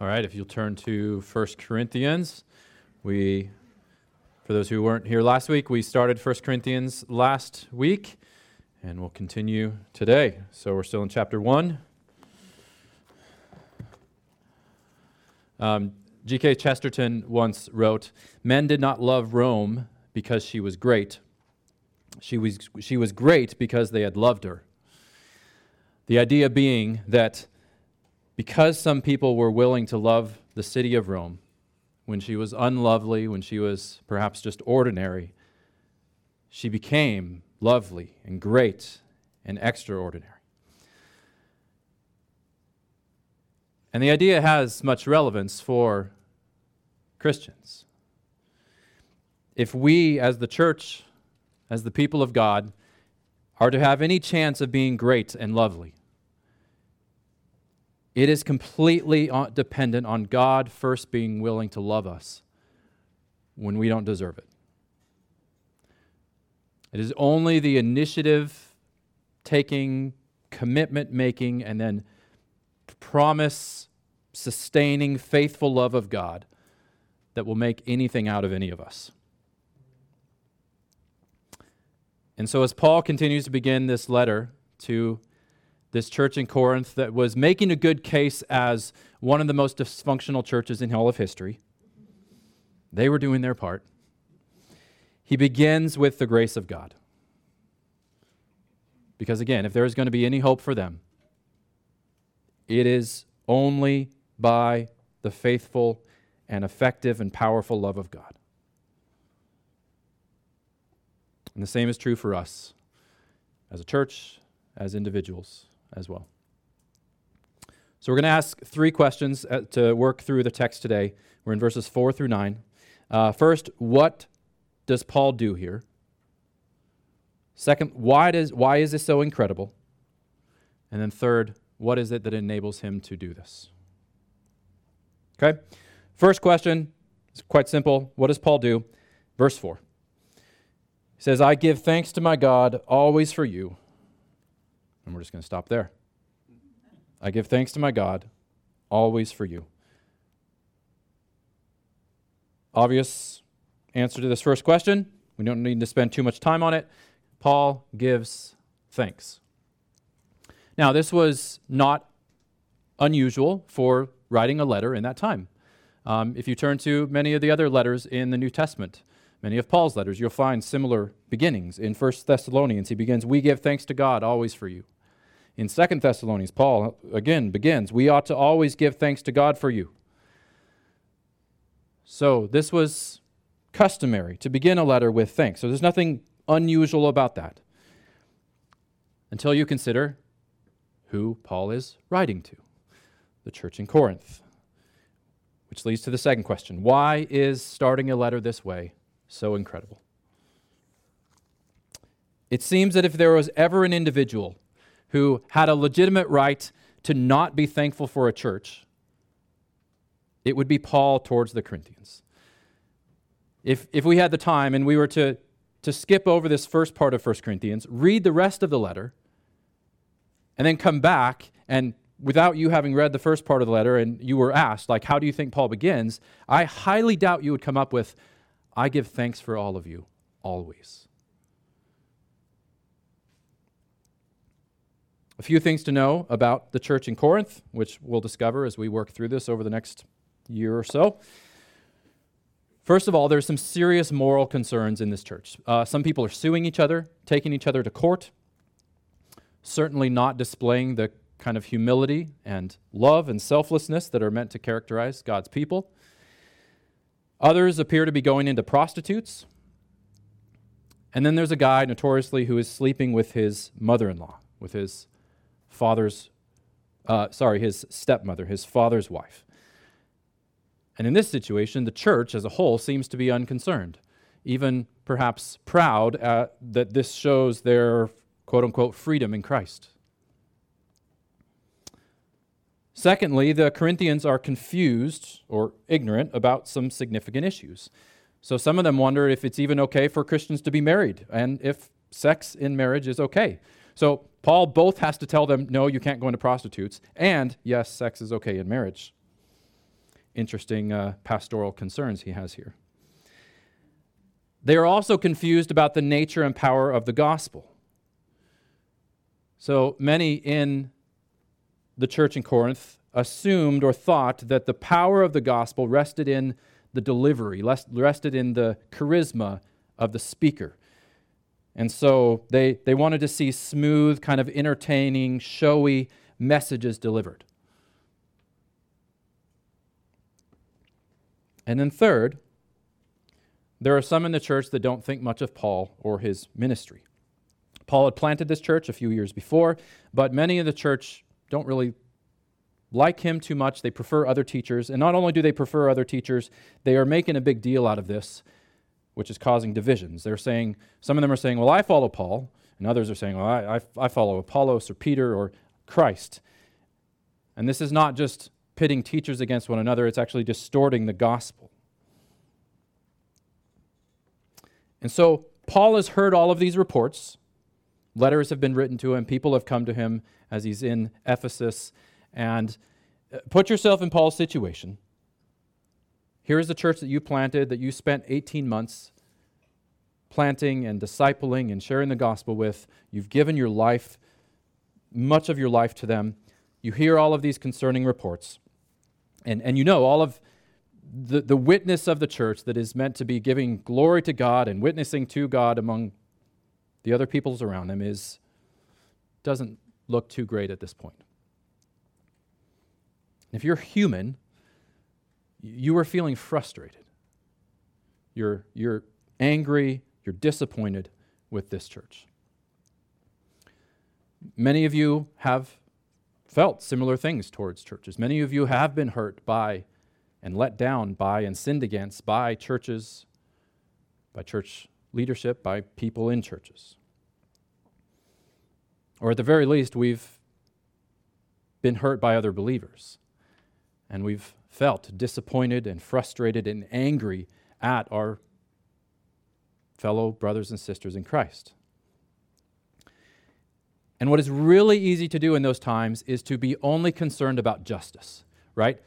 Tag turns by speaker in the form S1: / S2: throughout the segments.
S1: All right, if you'll turn to 1 Corinthians, we, for those who weren't here last week, we started 1 Corinthians last week, and we'll continue today. So we're still in chapter 1. Um, G.K. Chesterton once wrote Men did not love Rome because she was great. She was, she was great because they had loved her. The idea being that because some people were willing to love the city of Rome when she was unlovely, when she was perhaps just ordinary, she became lovely and great and extraordinary. And the idea has much relevance for Christians. If we, as the church, as the people of God, are to have any chance of being great and lovely, it is completely uh, dependent on God first being willing to love us when we don't deserve it. It is only the initiative taking, commitment making, and then promise sustaining, faithful love of God that will make anything out of any of us. And so, as Paul continues to begin this letter to this church in Corinth that was making a good case as one of the most dysfunctional churches in all of history. They were doing their part. He begins with the grace of God. Because again, if there is going to be any hope for them, it is only by the faithful and effective and powerful love of God. And the same is true for us as a church, as individuals as well. So we're going to ask three questions uh, to work through the text today. We're in verses 4 through 9. Uh, first, what does Paul do here? Second, why, does, why is this so incredible? And then third, what is it that enables him to do this? Okay? First question is quite simple. What does Paul do? Verse 4. He says, I give thanks to my God always for you and we're just going to stop there. I give thanks to my God always for you. Obvious answer to this first question. We don't need to spend too much time on it. Paul gives thanks. Now, this was not unusual for writing a letter in that time. Um, if you turn to many of the other letters in the New Testament, Many of Paul's letters, you'll find similar beginnings. In 1 Thessalonians, he begins, We give thanks to God always for you. In 2 Thessalonians, Paul again begins, We ought to always give thanks to God for you. So this was customary to begin a letter with thanks. So there's nothing unusual about that until you consider who Paul is writing to the church in Corinth. Which leads to the second question Why is starting a letter this way so incredible. It seems that if there was ever an individual who had a legitimate right to not be thankful for a church, it would be Paul towards the Corinthians. If, if we had the time and we were to, to skip over this first part of 1 Corinthians, read the rest of the letter, and then come back and without you having read the first part of the letter and you were asked like how do you think paul begins i highly doubt you would come up with I give thanks for all of you, always. A few things to know about the church in Corinth, which we'll discover as we work through this over the next year or so. First of all, there's some serious moral concerns in this church. Uh, some people are suing each other, taking each other to court, certainly not displaying the kind of humility and love and selflessness that are meant to characterize God's people. Others appear to be going into prostitutes. And then there's a guy notoriously who is sleeping with his mother in law, with his father's, uh, sorry, his stepmother, his father's wife. And in this situation, the church as a whole seems to be unconcerned, even perhaps proud that this shows their quote unquote freedom in Christ. Secondly, the Corinthians are confused or ignorant about some significant issues. So some of them wonder if it's even okay for Christians to be married and if sex in marriage is okay. So Paul both has to tell them, no, you can't go into prostitutes, and yes, sex is okay in marriage. interesting uh, pastoral concerns he has here. They are also confused about the nature and power of the gospel. So many in the church in Corinth assumed or thought that the power of the gospel rested in the delivery, rested in the charisma of the speaker. And so they, they wanted to see smooth, kind of entertaining, showy messages delivered. And then, third, there are some in the church that don't think much of Paul or his ministry. Paul had planted this church a few years before, but many in the church don't really like him too much. They prefer other teachers. And not only do they prefer other teachers, they are making a big deal out of this, which is causing divisions. They're saying, some of them are saying, well, I follow Paul. And others are saying, well, I, I, I follow Apollos or Peter or Christ. And this is not just pitting teachers against one another, it's actually distorting the gospel. And so Paul has heard all of these reports. Letters have been written to him, people have come to him as he's in Ephesus. And uh, put yourself in Paul's situation. Here is the church that you planted, that you spent 18 months planting and discipling and sharing the gospel with. You've given your life, much of your life to them. You hear all of these concerning reports. And, and you know all of the, the witness of the church that is meant to be giving glory to God and witnessing to God among the other peoples around them is doesn't look too great at this point. If you're human, you are feeling frustrated. You're, you're angry, you're disappointed with this church. Many of you have felt similar things towards churches. Many of you have been hurt by and let down by and sinned against by churches, by church leadership, by people in churches. Or at the very least, we've been hurt by other believers. And we've felt disappointed and frustrated and angry at our fellow brothers and sisters in Christ. And what is really easy to do in those times is to be only concerned about justice, right?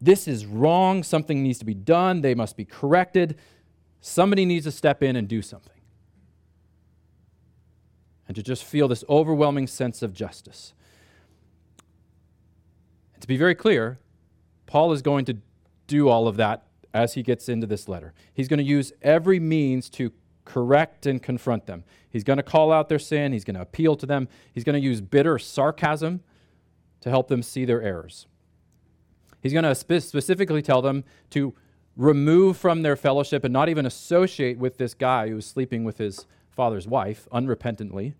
S1: This is wrong. Something needs to be done. They must be corrected. Somebody needs to step in and do something. And to just feel this overwhelming sense of justice. And to be very clear, Paul is going to do all of that as he gets into this letter. He's going to use every means to correct and confront them. He's going to call out their sin, he's going to appeal to them, he's going to use bitter sarcasm to help them see their errors. He's going to spe- specifically tell them to remove from their fellowship and not even associate with this guy who was sleeping with his father's wife unrepentantly.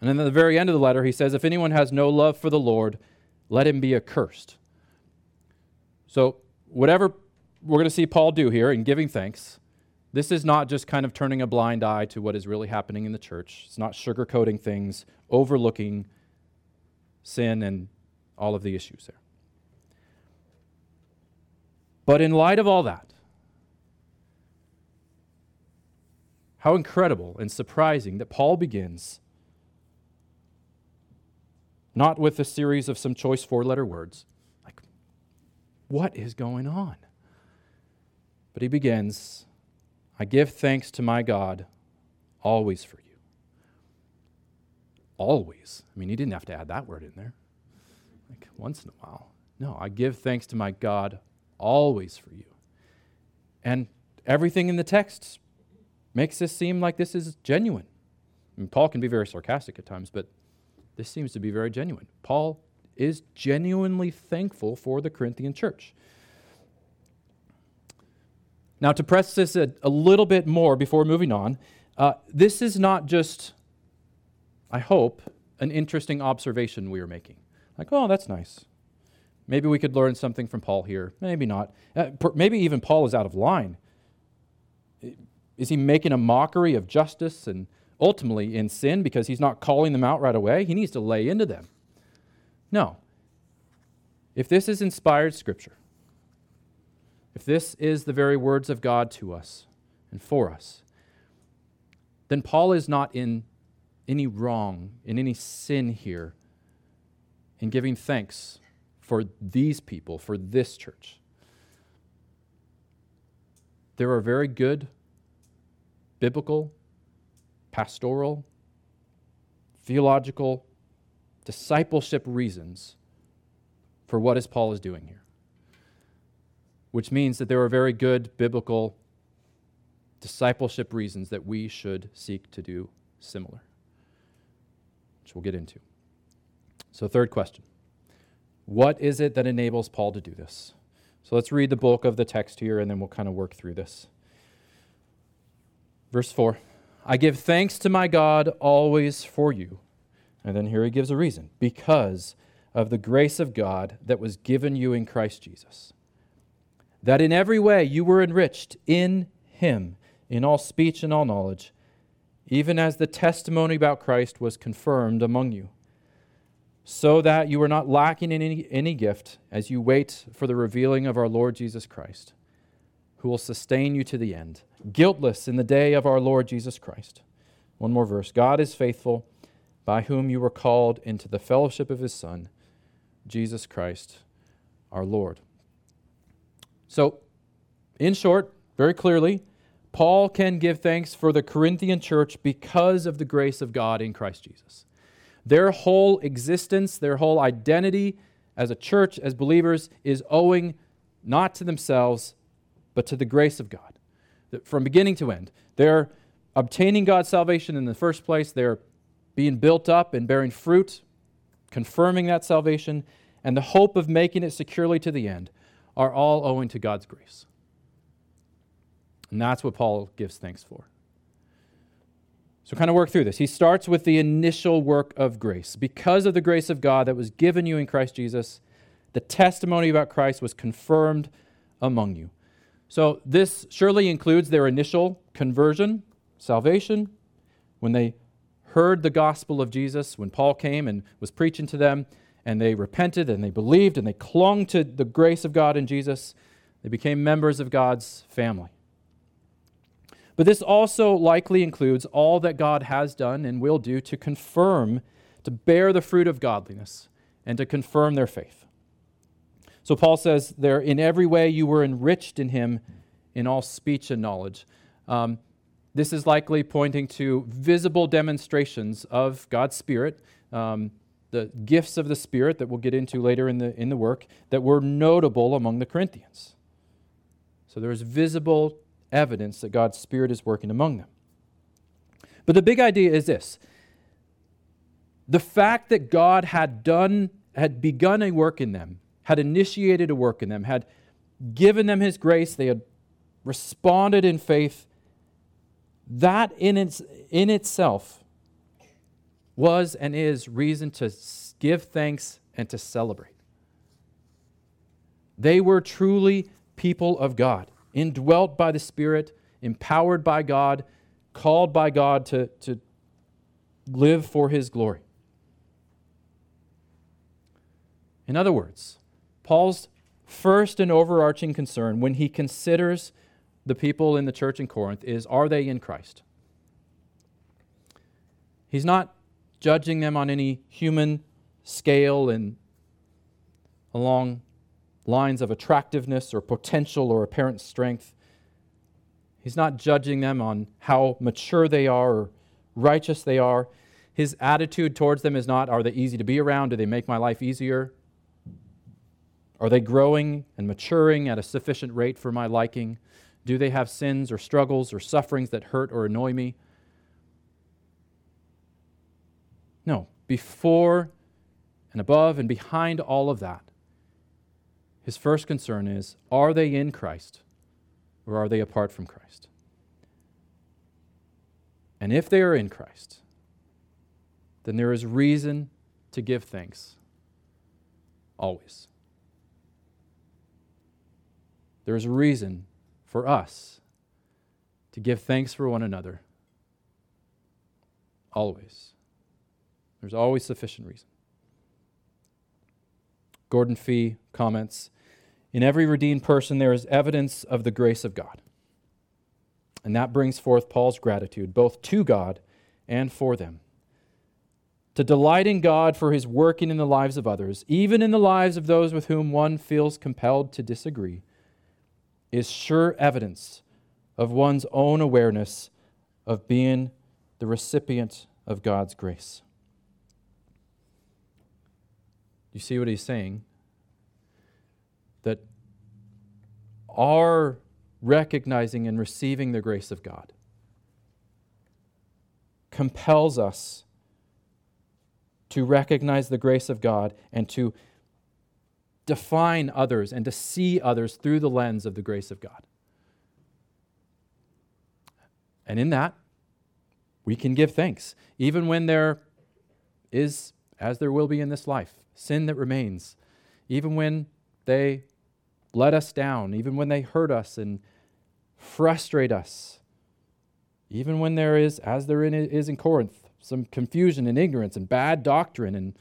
S1: And then at the very end of the letter, he says, If anyone has no love for the Lord, let him be accursed. So, whatever we're going to see Paul do here in giving thanks, this is not just kind of turning a blind eye to what is really happening in the church. It's not sugarcoating things, overlooking sin and all of the issues there. But in light of all that, how incredible and surprising that Paul begins not with a series of some choice four letter words. What is going on? But he begins I give thanks to my God always for you. Always. I mean, he didn't have to add that word in there. Like once in a while. No, I give thanks to my God always for you. And everything in the text makes this seem like this is genuine. I mean, Paul can be very sarcastic at times, but this seems to be very genuine. Paul is genuinely thankful for the Corinthian church. Now, to press this a, a little bit more before moving on, uh, this is not just, I hope, an interesting observation we are making. Like, oh, that's nice. Maybe we could learn something from Paul here. Maybe not. Uh, maybe even Paul is out of line. Is he making a mockery of justice and ultimately in sin because he's not calling them out right away? He needs to lay into them. No. If this is inspired scripture, if this is the very words of God to us and for us, then Paul is not in any wrong, in any sin here, in giving thanks for these people, for this church. There are very good biblical, pastoral, theological, discipleship reasons for what is Paul is doing here. Which means that there are very good biblical discipleship reasons that we should seek to do similar, which we'll get into. So, third question What is it that enables Paul to do this? So, let's read the bulk of the text here and then we'll kind of work through this. Verse 4 I give thanks to my God always for you. And then here he gives a reason because of the grace of God that was given you in Christ Jesus. That in every way you were enriched in him, in all speech and all knowledge, even as the testimony about Christ was confirmed among you, so that you are not lacking in any, any gift as you wait for the revealing of our Lord Jesus Christ, who will sustain you to the end, guiltless in the day of our Lord Jesus Christ. One more verse God is faithful, by whom you were called into the fellowship of his Son Jesus Christ our Lord. So, in short, very clearly, Paul can give thanks for the Corinthian church because of the grace of God in Christ Jesus. Their whole existence, their whole identity as a church, as believers, is owing not to themselves, but to the grace of God. From beginning to end, they're obtaining God's salvation in the first place, they're being built up and bearing fruit confirming that salvation, and the hope of making it securely to the end are all owing to God's grace. And that's what Paul gives thanks for. So, kind of work through this. He starts with the initial work of grace. Because of the grace of God that was given you in Christ Jesus, the testimony about Christ was confirmed among you. So, this surely includes their initial conversion, salvation, when they heard the gospel of Jesus, when Paul came and was preaching to them, and they repented and they believed and they clung to the grace of God in Jesus, they became members of God's family. But this also likely includes all that God has done and will do to confirm, to bear the fruit of godliness, and to confirm their faith. So Paul says there, in every way you were enriched in him in all speech and knowledge. Um, this is likely pointing to visible demonstrations of God's Spirit, um, the gifts of the Spirit that we'll get into later in the, in the work, that were notable among the Corinthians. So there is visible evidence that God's Spirit is working among them. But the big idea is this the fact that God had done, had begun a work in them, had initiated a work in them, had given them His grace, they had responded in faith that in, its, in itself was and is reason to give thanks and to celebrate. They were truly people of God, indwelt by the Spirit, empowered by God, called by God to, to live for His glory. In other words, Paul's first and overarching concern when he considers the people in the church in Corinth is are they in Christ? He's not judging them on any human scale and along lines of attractiveness or potential or apparent strength. He's not judging them on how mature they are or righteous they are. His attitude towards them is not, are they easy to be around? Do they make my life easier? Are they growing and maturing at a sufficient rate for my liking? Do they have sins or struggles or sufferings that hurt or annoy me? No. Before and above and behind all of that, his first concern is are they in Christ or are they apart from Christ? And if they are in Christ, then there is reason to give thanks. Always. There is reason for us to give thanks for one another. Always. There's always sufficient reason. Gordon Fee comments In every redeemed person, there is evidence of the grace of God. And that brings forth Paul's gratitude, both to God and for them. to delight in God for his working in the lives of others, even in the lives of those with whom one feels compelled to disagree, is sure evidence of one's own awareness of being the recipient of God's grace. You see what he's saying? That our recognizing and receiving the grace of God compels us to recognize the grace of God and to define others and to see others through the lens of the grace of God. And in that, we can give thanks, even when there is, as there will be in this life, sin that remains, even when they let us down, even when they hurt us and frustrate us, even when there is, as there is in Corinth, some confusion and ignorance and bad doctrine and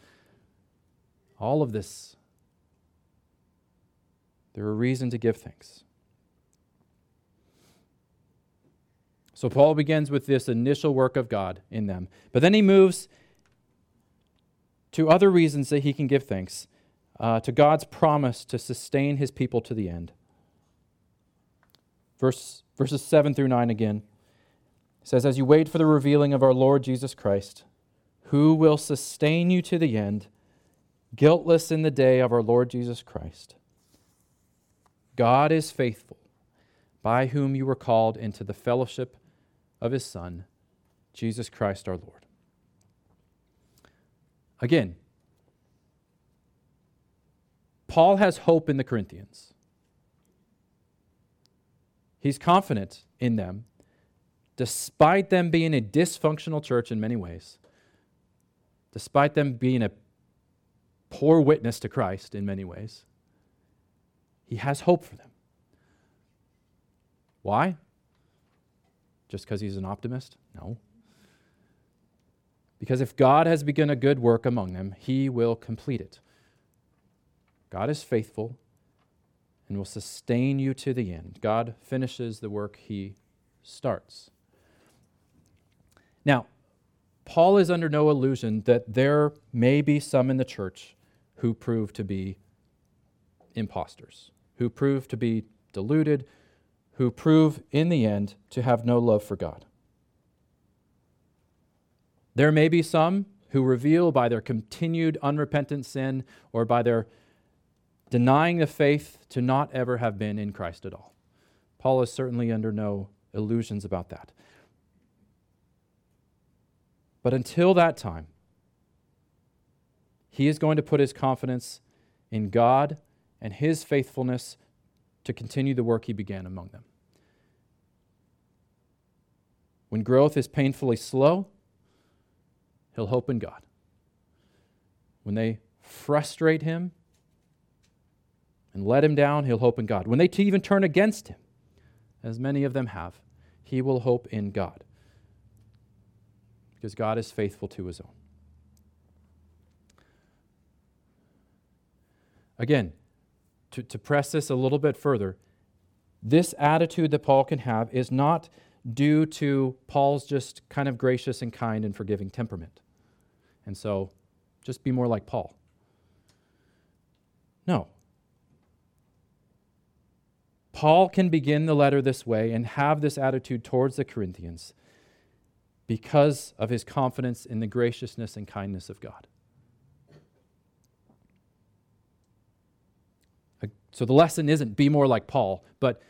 S1: all of this. There are reason to give thanks. So Paul begins with this initial work of God in them. But then he moves to other reasons that he can give thanks, uh, to God's promise to sustain his people to the end. Verse, verses 7 through 9 again says, As you wait for the revealing of our Lord Jesus Christ, who will sustain you to the end, guiltless in the day of our Lord Jesus Christ. God is faithful, by whom you were called into the fellowship of his Son, Jesus Christ our Lord. Again, Paul has hope in the Corinthians. He's confident in them, despite them being a dysfunctional church in many ways, despite them being a poor witness to Christ in many ways. He has hope for them. Why? just because he's an optimist? No. Because if God has begun a good work among them, he will complete it. God is faithful and will sustain you to the end. God finishes the work he starts. Now, Paul is under no illusion that there may be some in the church who prove to be impostors, who prove to be deluded, who prove in the end to have no love for God. There may be some who reveal by their continued unrepentant sin or by their denying the faith to not ever have been in Christ at all. Paul is certainly under no illusions about that. But until that time, he is going to put his confidence in God and his faithfulness to continue the work he began among them. When growth is painfully slow, he'll hope in God. When they frustrate him and let him down, he'll hope in God. When they even turn against him, as many of them have, he will hope in God. Because God is faithful to his own. Again, to, to press this a little bit further, this attitude that Paul can have is not due to Paul's just kind of gracious and kind and forgiving temperament. And so just be more like Paul. No. Paul can begin the letter this way and have this attitude towards the Corinthians because of his confidence in the graciousness and kindness of God. So the lesson isn't be more like Paul, but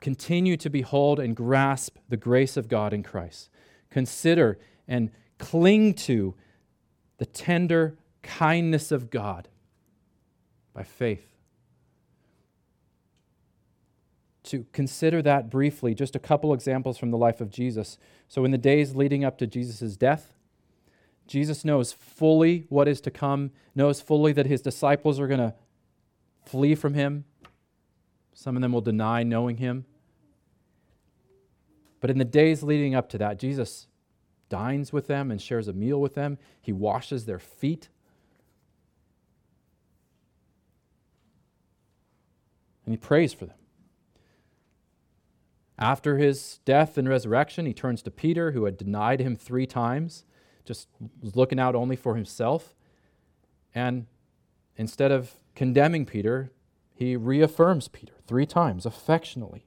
S1: continue to behold and grasp the grace of God in Christ. Consider and cling to the tender kindness of God by faith. To consider that briefly, just a couple examples from the life of Jesus. So, in the days leading up to Jesus' death, Jesus knows fully what is to come, knows fully that his disciples are going to flee from him. Some of them will deny knowing him. But in the days leading up to that, Jesus dines with them and shares a meal with them. He washes their feet. And he prays for them. After his death and resurrection, he turns to Peter, who had denied him three times, just was looking out only for himself. And instead of condemning Peter, he reaffirms Peter three times affectionately.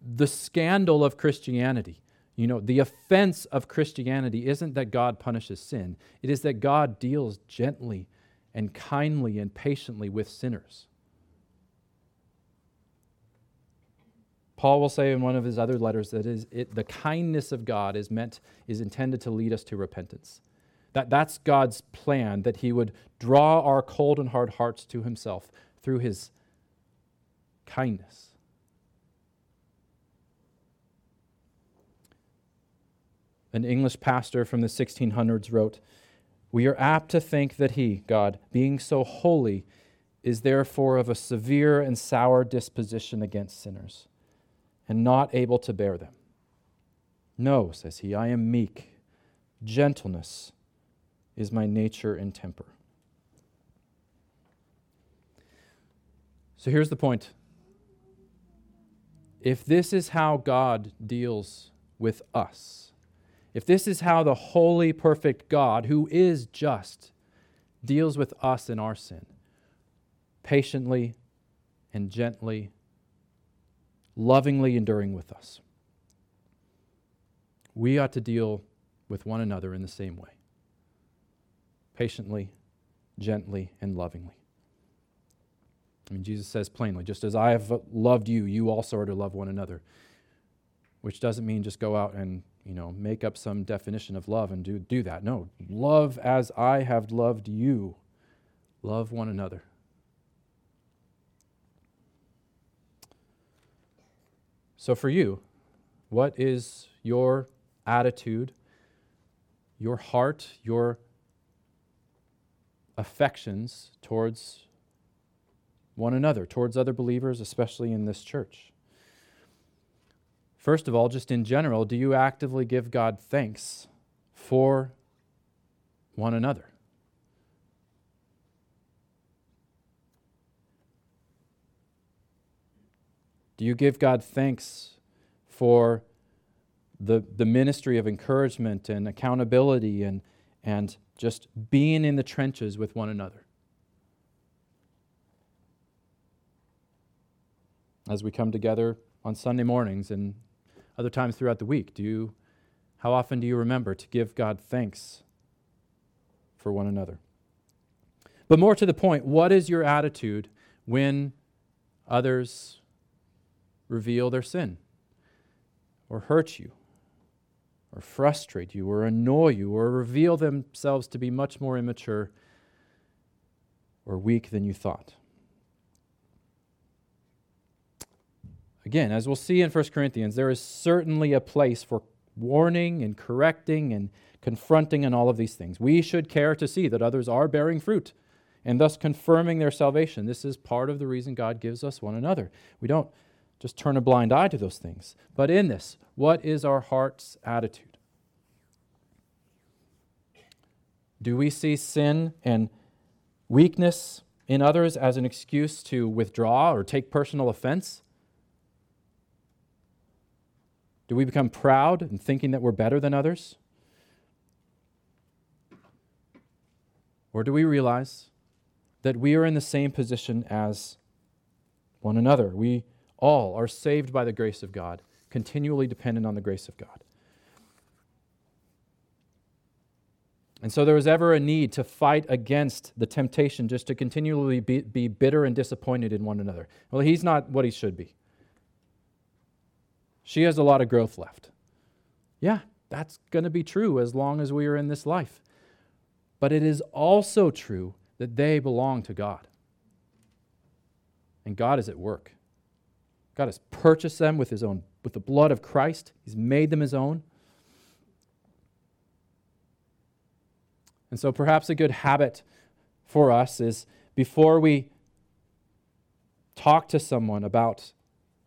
S1: The scandal of Christianity, you know, the offense of Christianity isn't that God punishes sin, it is that God deals gently and kindly and patiently with sinners. Paul will say in one of his other letters that is it, the kindness of God is meant is intended to lead us to repentance. That that's God's plan that he would draw our cold and hard hearts to himself through his kindness. An English pastor from the 1600s wrote, "We are apt to think that he, God, being so holy, is therefore of a severe and sour disposition against sinners." and not able to bear them. No, says he, I am meek. Gentleness is my nature and temper. So here's the point. If this is how God deals with us, if this is how the holy, perfect God, who is just, deals with us in our sin, patiently and gently lovingly enduring with us. We ought to deal with one another in the same way patiently, gently, and lovingly. I mean, Jesus says plainly, just as I have loved you, you also are to love one another. Which doesn't mean just go out and, you know, make up some definition of love and do, do that. No, love as I have loved you. Love one another. So, for you, what is your attitude, your heart, your affections towards one another, towards other believers, especially in this church? First of all, just in general, do you actively give God thanks for one another? Do you give God thanks for the, the ministry of encouragement and accountability and, and just being in the trenches with one another? As we come together on Sunday mornings and other times throughout the week, do you, how often do you remember to give God thanks for one another? But more to the point, what is your attitude when others reveal their sin, or hurt you, or frustrate you, or annoy you, or reveal themselves to be much more immature or weak than you thought. Again, as we'll see in 1 Corinthians, there is certainly a place for warning and correcting and confronting and all of these things. We should care to see that others are bearing fruit and thus confirming their salvation. This is part of the reason God gives us one another. We don't just turn a blind eye to those things. But in this, what is our heart's attitude? Do we see sin and weakness in others as an excuse to withdraw or take personal offense? Do we become proud and thinking that we're better than others? Or do we realize that we are in the same position as one another? We all are saved by the grace of God, continually dependent on the grace of God. And so there is ever a need to fight against the temptation just to continually be, be, bitter and disappointed in one another. Well, he's not what he should be. She has a lot of growth left. Yeah, that's going to be true as long as we are in this life. But it is also true that they belong to God. And God is at work. God has purchased them with his own with the blood of Christ. He's made them his own. And so perhaps a good habit for us is before we talk to someone about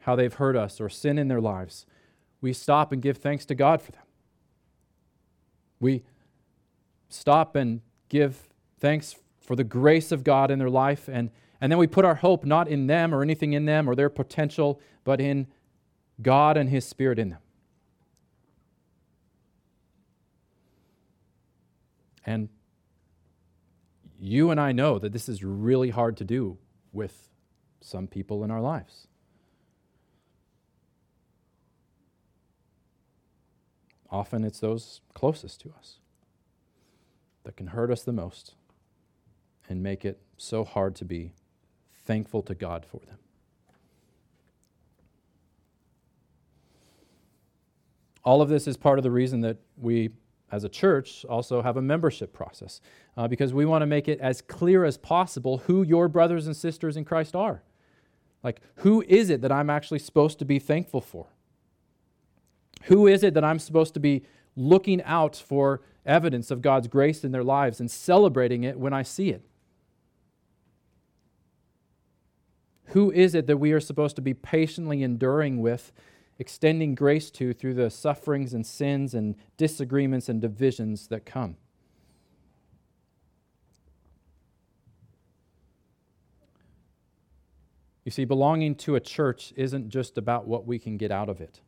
S1: how they've hurt us or sin in their lives, we stop and give thanks to God for them. We stop and give thanks for the grace of God in their life and and then we put our hope not in them or anything in them or their potential, but in God and His Spirit in them. And you and I know that this is really hard to do with some people in our lives. Often it's those closest to us that can hurt us the most and make it so hard to be thankful to God for them. All of this is part of the reason that we, as a church, also have a membership process, uh, because we want to make it as clear as possible who your brothers and sisters in Christ are. Like, who is it that I'm actually supposed to be thankful for? Who is it that I'm supposed to be looking out for evidence of God's grace in their lives and celebrating it when I see it? Who is it that we are supposed to be patiently enduring with, extending grace to through the sufferings and sins and disagreements and divisions that come? You see, belonging to a church isn't just about what we can get out of it,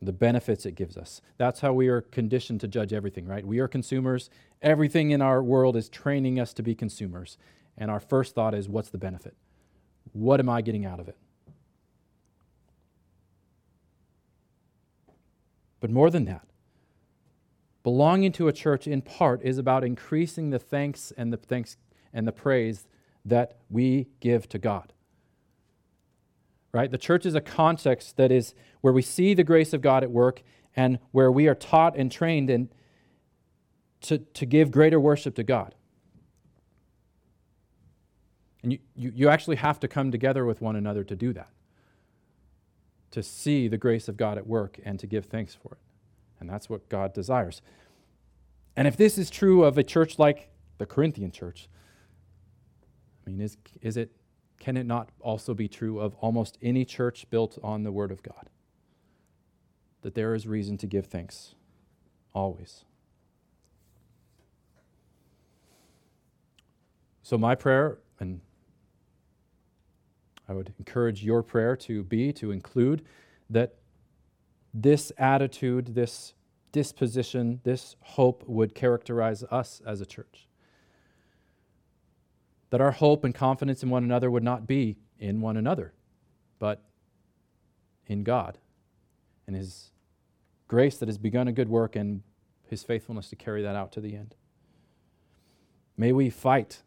S1: the benefits it gives us. That's how we are conditioned to judge everything, right? We are consumers. Everything in our world is training us to be consumers. And our first thought is, what's the benefit? What am I getting out of it? But more than that, belonging to a church in part is about increasing the thanks and the thanks and the praise that we give to God right? The church is a context that is where we see the grace of God at work and where we are taught and trained in, to, to give greater worship to God. And you, you, you actually have to come together with one another to do that, to see the grace of God at work and to give thanks for it. And that's what God desires. And if this is true of a church like the Corinthian church, I mean, is, is it can it not also be true of almost any church built on the Word of God? That there is reason to give thanks, always. So, my prayer, and I would encourage your prayer to be, to include that this attitude, this disposition, this hope would characterize us as a church that our hope and confidence in one another would not be in one another, but in God and His grace that has begun a good work and His faithfulness to carry that out to the end. May we fight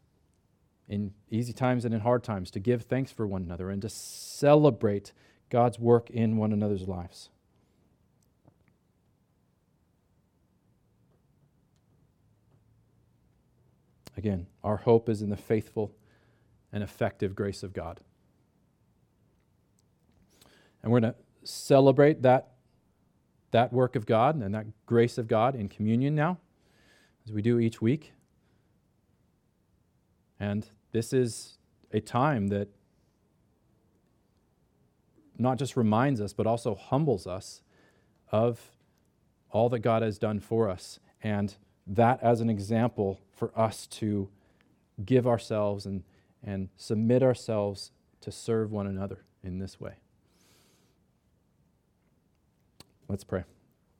S1: in easy times and in hard times to give thanks for one another and to celebrate God's work in one another's lives. Again, our hope is in the faithful and effective grace of God. And we're going to celebrate that, that work of God and that grace of God in communion now, as we do each week. And this is a time that not just reminds us, but also humbles us of all that God has done for us and that as an example for us to give ourselves and, and submit ourselves to serve one another in this way. Let's pray.